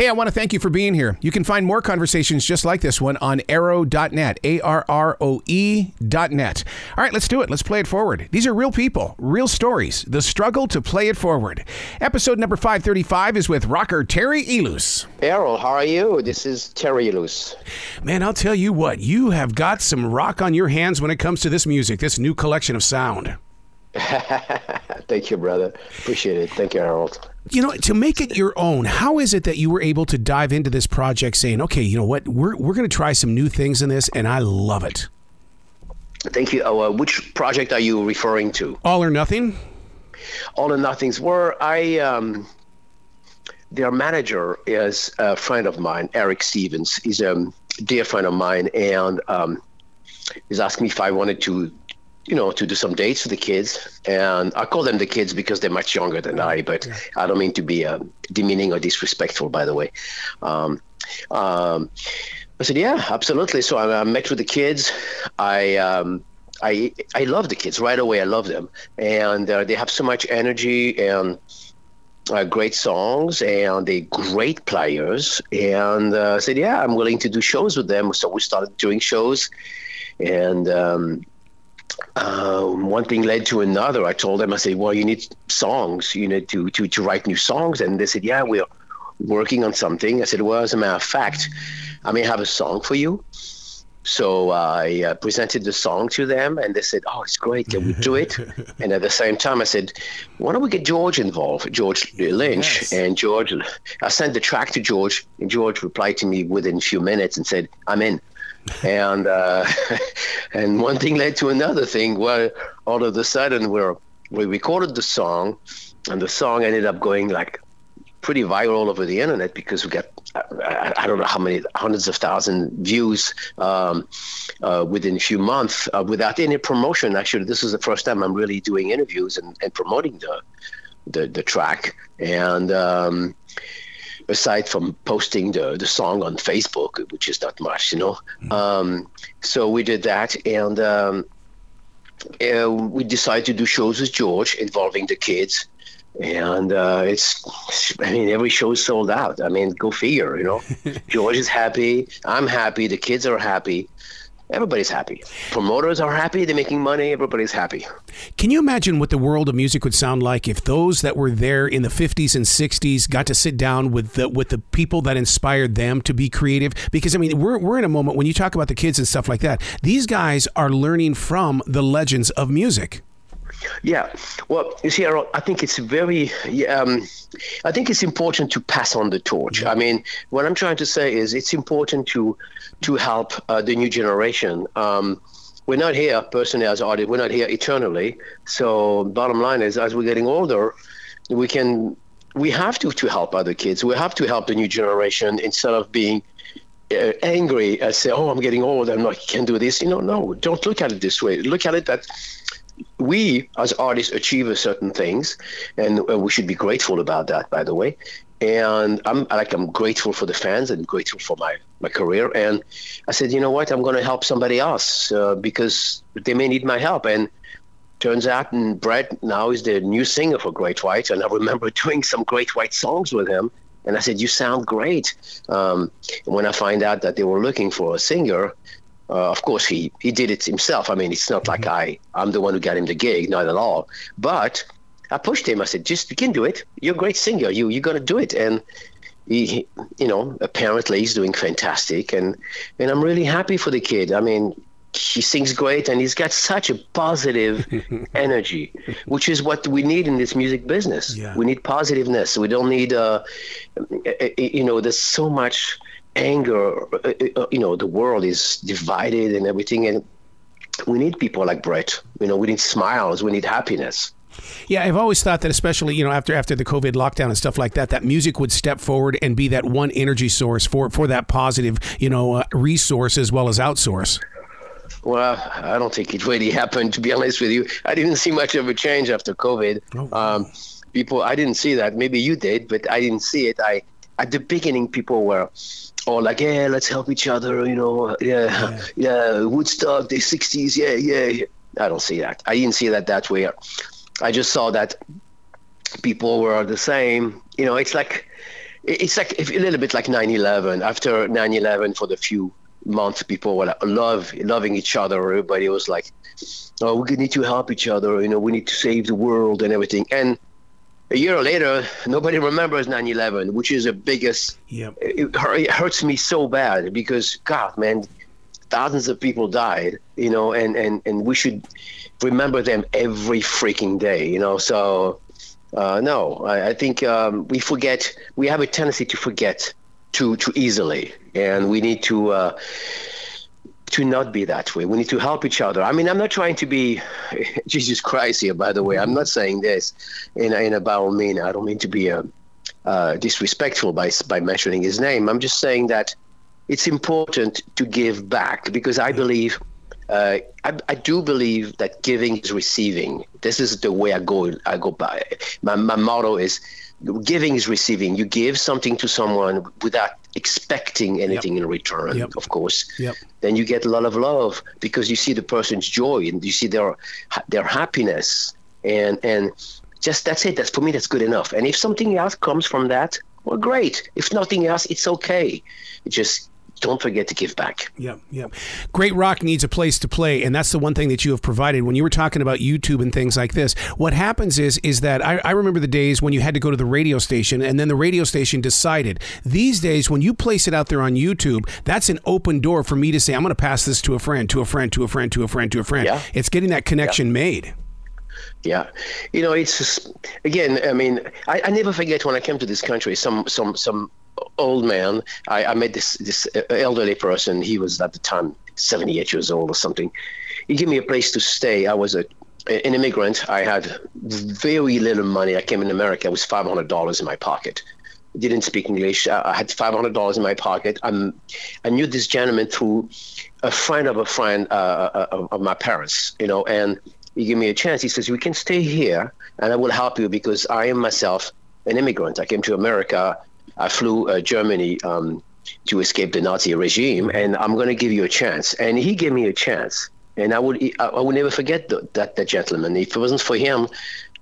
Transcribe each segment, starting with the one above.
Hey, I want to thank you for being here. You can find more conversations just like this one on arroe.net, A R R O E.net. All right, let's do it. Let's play it forward. These are real people, real stories, the struggle to play it forward. Episode number 535 is with rocker Terry Ilous. Arroe, how are you? This is Terry Ilous. Man, I'll tell you what, you have got some rock on your hands when it comes to this music, this new collection of sound. Thank you, brother. Appreciate it. Thank you, Harold. You know, to make it your own, how is it that you were able to dive into this project saying, okay, you know what, we're, we're going to try some new things in this, and I love it? Thank you. Uh, which project are you referring to? All or Nothing? All or Nothings, where I, um, their manager is a friend of mine, Eric Stevens. He's a dear friend of mine, and um, he's asking me if I wanted to you know, to do some dates for the kids. And I call them the kids because they're much younger than I, but yeah. I don't mean to be uh, demeaning or disrespectful, by the way. Um, um, I said, yeah, absolutely. So I, I met with the kids. I, um, I, I love the kids right away. I love them. And uh, they have so much energy and uh, great songs and they great players. And uh, I said, yeah, I'm willing to do shows with them. So we started doing shows. And um, uh, one thing led to another. I told them, I said, well, you need songs. You need to, to, to write new songs. And they said, yeah, we're working on something. I said, well, as a matter of fact, I may have a song for you. So I uh, presented the song to them, and they said, "Oh, it's great! Can we do it?" and at the same time, I said, "Why don't we get George involved, George Lynch?" Yes. And George, I sent the track to George, and George replied to me within a few minutes and said, "I'm in." And uh, and one thing led to another thing. Where all of a sudden we we recorded the song, and the song ended up going like pretty viral all over the internet because we got I, I don't know how many hundreds of thousand views um, uh, within a few months uh, without any promotion. Actually, this is the first time I'm really doing interviews and, and promoting the, the the track and. Um, aside from posting the, the song on Facebook, which is not much, you know. Mm-hmm. Um, so we did that, and um, uh, we decided to do shows with George involving the kids. And uh, it's, I mean, every show is sold out. I mean, go figure, you know. George is happy. I'm happy. The kids are happy everybody's happy. Promoters are happy, they're making money, everybody's happy. Can you imagine what the world of music would sound like if those that were there in the 50s and 60s got to sit down with the with the people that inspired them to be creative? Because I mean, we're we're in a moment when you talk about the kids and stuff like that. These guys are learning from the legends of music. Yeah, well, you see, I think it's very, um, I think it's important to pass on the torch. I mean, what I'm trying to say is it's important to to help uh, the new generation. Um, we're not here personally as artists. We're not here eternally. So, bottom line is, as we're getting older, we can, we have to to help other kids. We have to help the new generation instead of being uh, angry and say, "Oh, I'm getting old. I'm not can do this." You know, no. Don't look at it this way. Look at it that we as artists achieve certain things, and uh, we should be grateful about that. By the way, and I'm like I'm grateful for the fans and grateful for my my career. And I said, you know what, I'm going to help somebody else uh, because they may need my help. And turns out, and Brett now is the new singer for Great White, and I remember doing some Great White songs with him. And I said, "You sound great." Um, when I find out that they were looking for a singer, uh, of course, he he did it himself. I mean, it's not like mm-hmm. I I'm the one who got him the gig, not at all. But I pushed him. I said, "Just you can do it. You're a great singer. You you're gonna do it." And he, you know, apparently he's doing fantastic, and and I'm really happy for the kid. I mean, he sings great, and he's got such a positive energy, which is what we need in this music business. Yeah. We need positiveness. We don't need, uh, you know, there's so much anger. Uh, uh, you know, the world is divided and everything, and we need people like Brett. You know, we need smiles. We need happiness. Yeah, I've always thought that, especially you know after after the COVID lockdown and stuff like that, that music would step forward and be that one energy source for for that positive you know uh, resource as well as outsource. Well, I don't think it really happened. To be honest with you, I didn't see much of a change after COVID. Oh. Um, people, I didn't see that. Maybe you did, but I didn't see it. I at the beginning, people were all like, "Yeah, let's help each other," you know. Yeah, yeah, yeah Woodstock, the '60s. Yeah, yeah. I don't see that. I didn't see that that way. I just saw that people were the same. You know, it's like it's like a little bit like 9/11. After 9/11, for the few months, people were like, love loving each other. Everybody was like, "Oh, we need to help each other. You know, we need to save the world and everything." And a year later, nobody remembers 9/11, which is the biggest. Yep. It, it hurts me so bad because God, man, thousands of people died. You know, and and and we should remember them every freaking day. You know, so uh, no, I, I think um, we forget. We have a tendency to forget too too easily, and we need to. Uh, to not be that way. We need to help each other. I mean, I'm not trying to be Jesus Christ here, by the way. I'm not saying this in, in a bad mean. I don't mean to be uh, uh, disrespectful by, by mentioning his name. I'm just saying that it's important to give back because I believe uh, I, I, do believe that giving is receiving. This is the way I go. I go by. My, my motto is giving is receiving. You give something to someone without expecting anything yep. in return, yep. of course. Yep. Then you get a lot of love because you see the person's joy and you see their their happiness and and just that's it. That's for me. That's good enough. And if something else comes from that, well, great. If nothing else, it's okay. It just don't forget to give back. Yeah, yeah. Great rock needs a place to play, and that's the one thing that you have provided. When you were talking about YouTube and things like this, what happens is is that I, I remember the days when you had to go to the radio station, and then the radio station decided. These days, when you place it out there on YouTube, that's an open door for me to say, I'm going to pass this to a friend, to a friend, to a friend, to a friend, to a friend. Yeah. It's getting that connection yeah. made. Yeah, you know, it's just, again. I mean, I, I, never forget when I came to this country. Some some some old man. I, I met this this elderly person. He was at the time 78 years old or something. He gave me a place to stay. I was a an immigrant. I had very little money. I came in America. It was five hundred dollars in my pocket. I didn't speak English. I had five hundred dollars in my pocket. I'm, I knew this gentleman through a friend of a friend uh, uh of, of my parents. You know, and he gave me a chance. He says, "We can stay here, and I will help you because I am myself an immigrant. I came to America I flew uh, Germany um, to escape the Nazi regime, and I'm going to give you a chance. And he gave me a chance, and I would I would never forget the, that that gentleman. If it wasn't for him,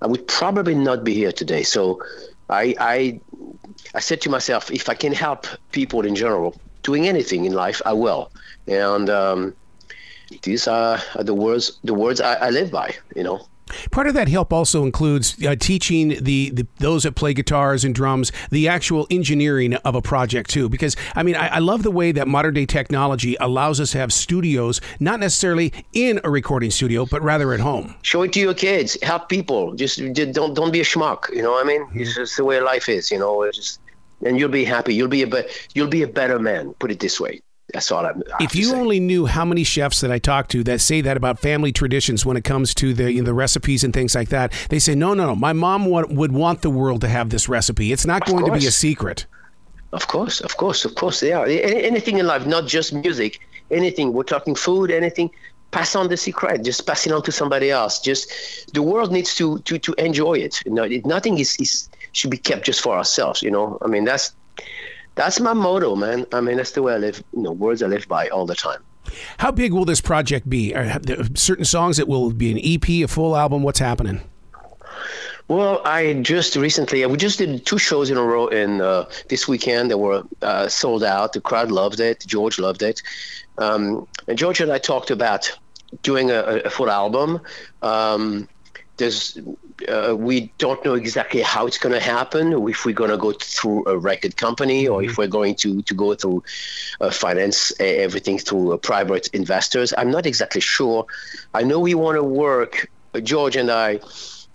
I would probably not be here today. So I I I said to myself, if I can help people in general doing anything in life, I will. And um, these are the words the words I, I live by. You know. Part of that help also includes uh, teaching the, the, those that play guitars and drums the actual engineering of a project too. Because I mean, I, I, love the way that modern day technology allows us to have studios, not necessarily in a recording studio, but rather at home. Show it to your kids. Help people. Just, just don't don't be a schmuck. You know what I mean? Mm-hmm. It's just the way life is. You know, it's just, and you'll be happy. You'll be a be- you'll be a better man. Put it this way. That's all I. if you only knew how many chefs that I talk to that say that about family traditions when it comes to the you know, the recipes and things like that, they say no, no, no. My mom would, would want the world to have this recipe. It's not going to be a secret. Of course, of course, of course. they Yeah, anything in life, not just music. Anything. We're talking food. Anything. Pass on the secret. Just pass it on to somebody else. Just the world needs to to to enjoy it. You know, it, nothing is, is should be kept just for ourselves. You know, I mean that's that's my motto, man. I mean, that's the way I live. You know, words I live by all the time. How big will this project be? Are there certain songs that will be an EP, a full album? What's happening? Well, I just recently, we just did two shows in a row in uh, this weekend that were uh, sold out. The crowd loved it. George loved it. Um, and George and I talked about doing a, a full album. Um, there's uh, we don't know exactly how it's going to happen if we're going to go through a record company or mm-hmm. if we're going to to go through uh, finance everything through uh, private investors. I'm not exactly sure. I know we want to work george and i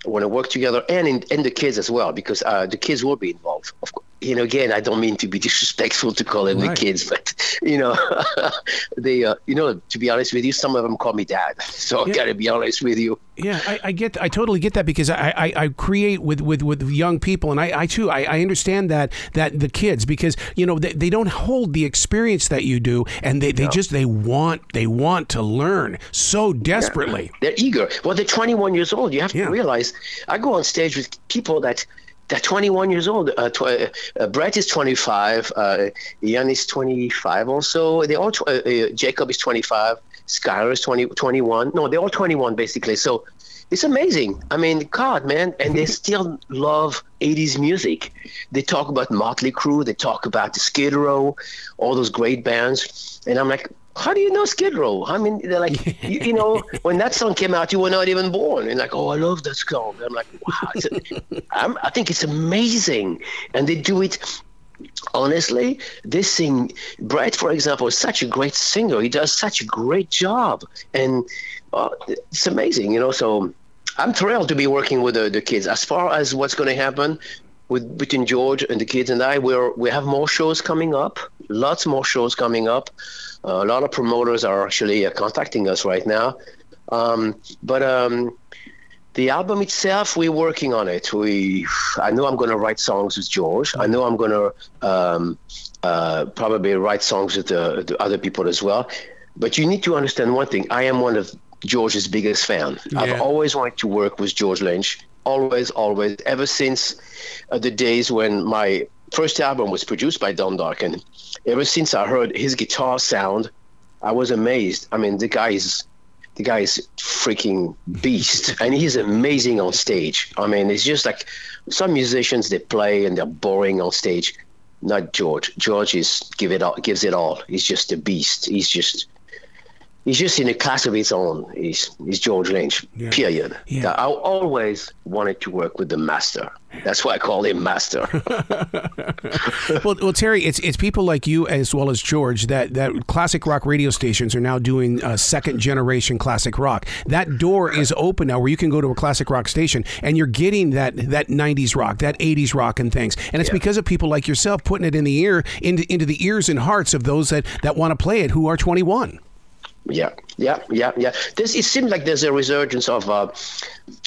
want to work together and in, and the kids as well because uh, the kids will be involved of course you know, again, I don't mean to be disrespectful to call them right. the kids, but you know, they, uh, you know, to be honest with you, some of them call me dad. So yeah. I got to be honest with you. Yeah, I, I, get, I totally get that because I, I, I, create with, with, with young people, and I, I too, I, I understand that that the kids because you know they, they don't hold the experience that you do, and they, they no. just they want they want to learn so desperately. Yeah. They're eager. Well, they're 21 years old. You have to yeah. realize, I go on stage with people that they're 21 years old. Uh, tw- uh, uh Brett is 25. Uh, Ian is 25 also. They all tw- uh, uh, Jacob is 25. Skylar is 20, 21. No, they're all 21 basically. So it's amazing. I mean, God, man, and they still love 80s music. They talk about Motley Crue, they talk about the Skid Row, all those great bands, and I'm like, how do you know Skid Row? I mean, they're like, you, you, know, when that song came out, you were not even born. And like, oh, I love that song. I'm like, wow, a, I think it's amazing, and they do it honestly, this sing Brett, for example, is such a great singer. He does such a great job, and uh, it's amazing, you know. So I'm thrilled to be working with the, the kids. As far as what's going to happen with between George and the kids and I, we're we have more shows coming up. Lots more shows coming up. Uh, a lot of promoters are actually uh, contacting us right now. Um, but um, the album itself, we're working on it. We, I know I'm going to write songs with George. I know I'm going to um, uh, probably write songs with the, the, other people as well. But you need to understand one thing. I am one of George's biggest fan. Yeah. I've always wanted to work with George Lynch. Always, always. Ever since uh, the days when my first album was produced by Don Dokken. Ever since I heard his guitar sound, I was amazed. I mean, the guy is the guy is freaking beast and he's amazing on stage i mean it's just like some musicians they play and they're boring on stage not george george is give it all gives it all he's just a beast he's just he's just in a class of his own he's, he's george lynch yeah. period yeah. i always wanted to work with the master that's why I call him master. well, well, Terry, it's it's people like you as well as George that that classic rock radio stations are now doing uh, second generation classic rock. That door is open now, where you can go to a classic rock station and you're getting that that '90s rock, that '80s rock, and things. And it's yeah. because of people like yourself putting it in the ear into into the ears and hearts of those that that want to play it who are 21. Yeah, yeah, yeah, yeah. This it seems like there's a resurgence of uh,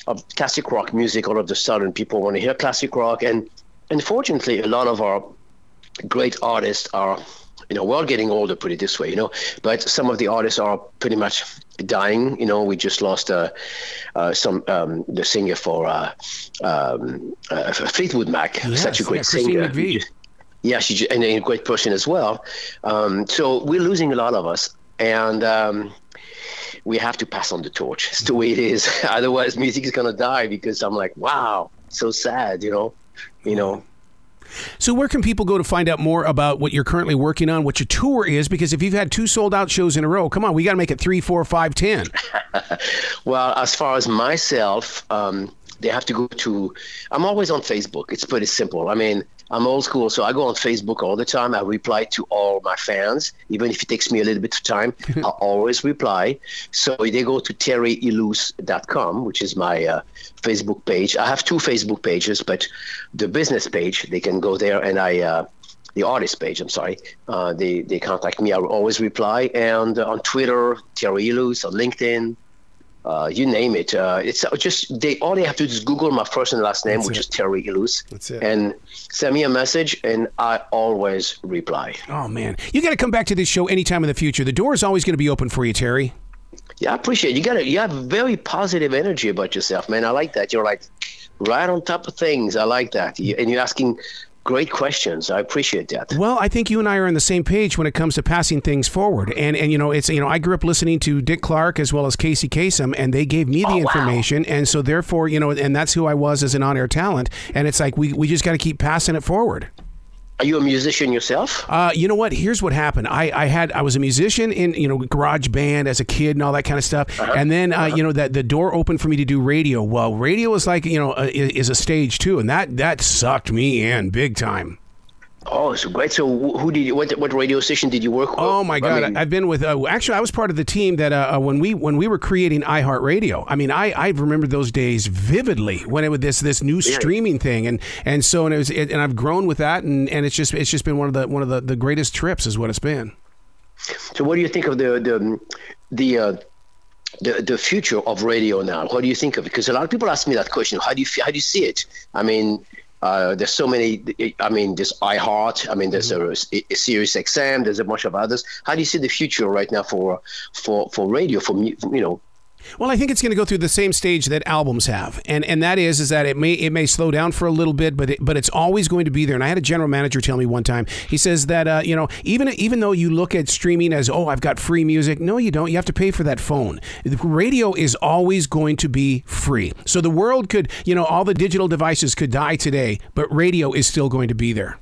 of classic rock music all of a sudden. People want to hear classic rock, and unfortunately, a lot of our great artists are, you know, we're getting older. Put it this way, you know. But some of the artists are pretty much dying. You know, we just lost uh, uh, some um, the singer for uh, um, uh, Fleetwood Mac, yes, such a great yeah, singer. Yeah, she's and a great person as well. Um, so we're losing a lot of us and um, we have to pass on the torch. It's the way it is. Otherwise, music is gonna die because I'm like, wow, so sad, you know, you know. So, where can people go to find out more about what you're currently working on, what your tour is? Because if you've had two sold out shows in a row, come on, we got to make it three, four, five, ten. well, as far as myself, um, they have to go to. I'm always on Facebook. It's pretty simple. I mean, I'm old school, so I go on Facebook all the time. I reply to all my fans, even if it takes me a little bit of time. I always reply. So they go to terryilous.com, which is my uh, Facebook page. I have two Facebook pages, but the business page, they can go there and I. Uh, the artist page, I'm sorry, uh, they, they contact me. I will always reply. And uh, on Twitter, Terry on LinkedIn, uh, you name it. Uh, it's just they all they have to do is Google my first and last name, That's which it. is Terry Ilous, and send me a message, and I always reply. Oh man, you got to come back to this show anytime in the future. The door is always going to be open for you, Terry. Yeah, I appreciate it. you. Got to you have very positive energy about yourself, man. I like that. You're like right on top of things. I like that, you, and you're asking great questions. I appreciate that. Well, I think you and I are on the same page when it comes to passing things forward. And and you know, it's you know, I grew up listening to Dick Clark as well as Casey Kasem, and they gave me the oh, information, wow. and so therefore, you know, and that's who I was as an on-air talent. And it's like we we just got to keep passing it forward. Are you a musician yourself? Uh, you know what? Here's what happened. I, I had I was a musician in you know garage band as a kid and all that kind of stuff. Uh-huh. And then uh, uh-huh. you know that the door opened for me to do radio. Well, radio is like you know uh, is a stage too, and that that sucked me in big time. Oh, so great! So, who did you? What, what radio station did you work with? Oh my God! I mean, I've been with. Uh, actually, I was part of the team that uh, uh when we when we were creating iHeartRadio. I mean, I I remember those days vividly when it was this this new yeah. streaming thing, and and so and it was it, and I've grown with that, and, and it's just it's just been one of the one of the, the greatest trips is what it's been. So, what do you think of the the the uh, the, the future of radio now? What do you think of it? Because a lot of people ask me that question. How do you how do you see it? I mean, uh, there's so many. I mean, there's iHeart. I mean, there's mm-hmm. a, a Sirius XM. There's a bunch of others. How do you see the future right now for for for radio? For you know, Well, I think it's going to go through the same stage that albums have, and and that is is that it may it may slow down for a little bit, but it, but it's always going to be there. And I had a general manager tell me one time. He says that uh, you know even even though you look at streaming as oh I've got free music, no you don't. You have to pay for that phone. The radio is always going to be free. So the world could you know all the digital devices could die today, but radio is still going to be there.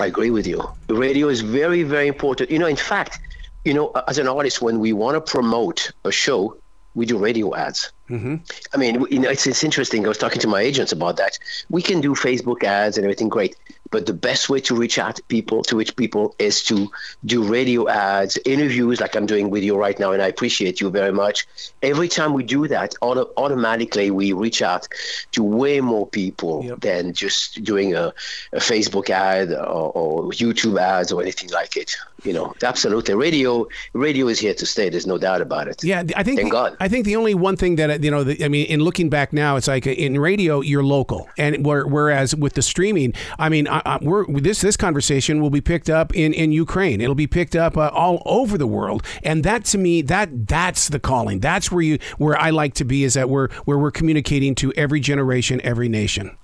I agree with you. Radio is very very important. You know, in fact, you know, as an artist, when we want to promote a show, we do radio ads. Mm-hmm. I mean, you know, it's, it's interesting. I was talking to my agents about that. We can do Facebook ads and everything great, but the best way to reach out to people, to reach people, is to do radio ads, interviews, like I'm doing with you right now, and I appreciate you very much. Every time we do that, auto- automatically we reach out to way more people yep. than just doing a, a Facebook ad or, or YouTube ads or anything like it. You know, absolutely. Radio, radio is here to stay. There's no doubt about it. Yeah, I think. Thank God. I think the only one thing that uh, you know, the, I mean, in looking back now, it's like uh, in radio you're local, and whereas with the streaming, I mean, I, I, we're this this conversation will be picked up in in Ukraine. It'll be picked up uh, all over the world, and that to me, that that's the calling. That's where you where I like to be is that we're where we're communicating to every generation, every nation.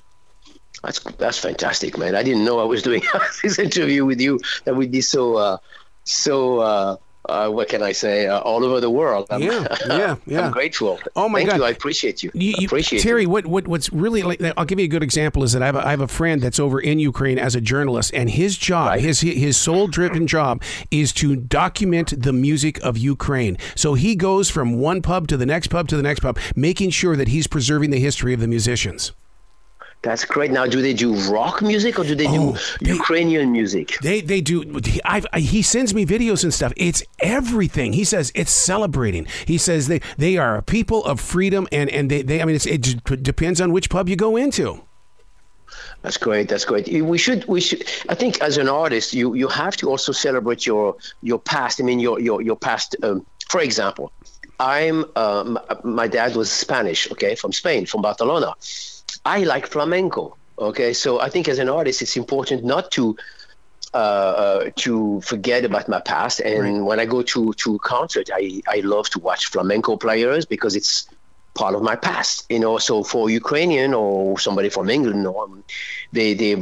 That's that's fantastic, man. I didn't know I was doing this interview with you that would be so uh, so. Uh, uh, what can I say? Uh, all over the world. I'm, yeah, yeah, yeah. I'm grateful. Oh my Thank God. you. I appreciate you. you, you appreciate Terry, you. what, what what's really like? I'll give you a good example. Is that I have a, I have a friend that's over in Ukraine as a journalist, and his job, right. his his sole driven job, is to document the music of Ukraine. So he goes from one pub to the next pub to the next pub, making sure that he's preserving the history of the musicians. That's great. Now, do they do rock music or do they oh, do they, Ukrainian music? They they do. I, he sends me videos and stuff. It's everything. He says it's celebrating. He says they they are a people of freedom and and they, they I mean it depends on which pub you go into. That's great. That's great. We should. We should. I think as an artist, you you have to also celebrate your your past. I mean, your your your past. Um, for example, I'm um, my dad was Spanish. Okay, from Spain, from Barcelona I like flamenco. Okay, so I think as an artist, it's important not to uh, uh, to forget about my past. And right. when I go to to concert, I I love to watch flamenco players because it's part of my past. You know, so for Ukrainian or somebody from England, or, um, they they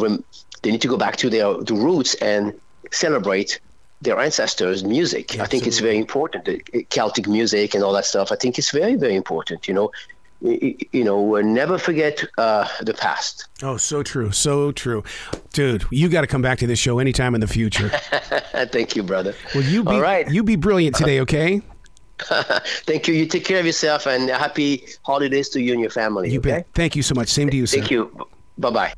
they need to go back to their the roots and celebrate their ancestors' music. I think it's very important. The Celtic music and all that stuff. I think it's very very important. You know, you know, never forget uh, the past. Oh, so true, so true, dude. You got to come back to this show anytime in the future. Thank you, brother. Well, you be, All right. You be brilliant today, okay? Thank you. You take care of yourself, and happy holidays to you and your family. You okay? bet. Thank you so much. Same to you, Sir. Thank you. Bye bye.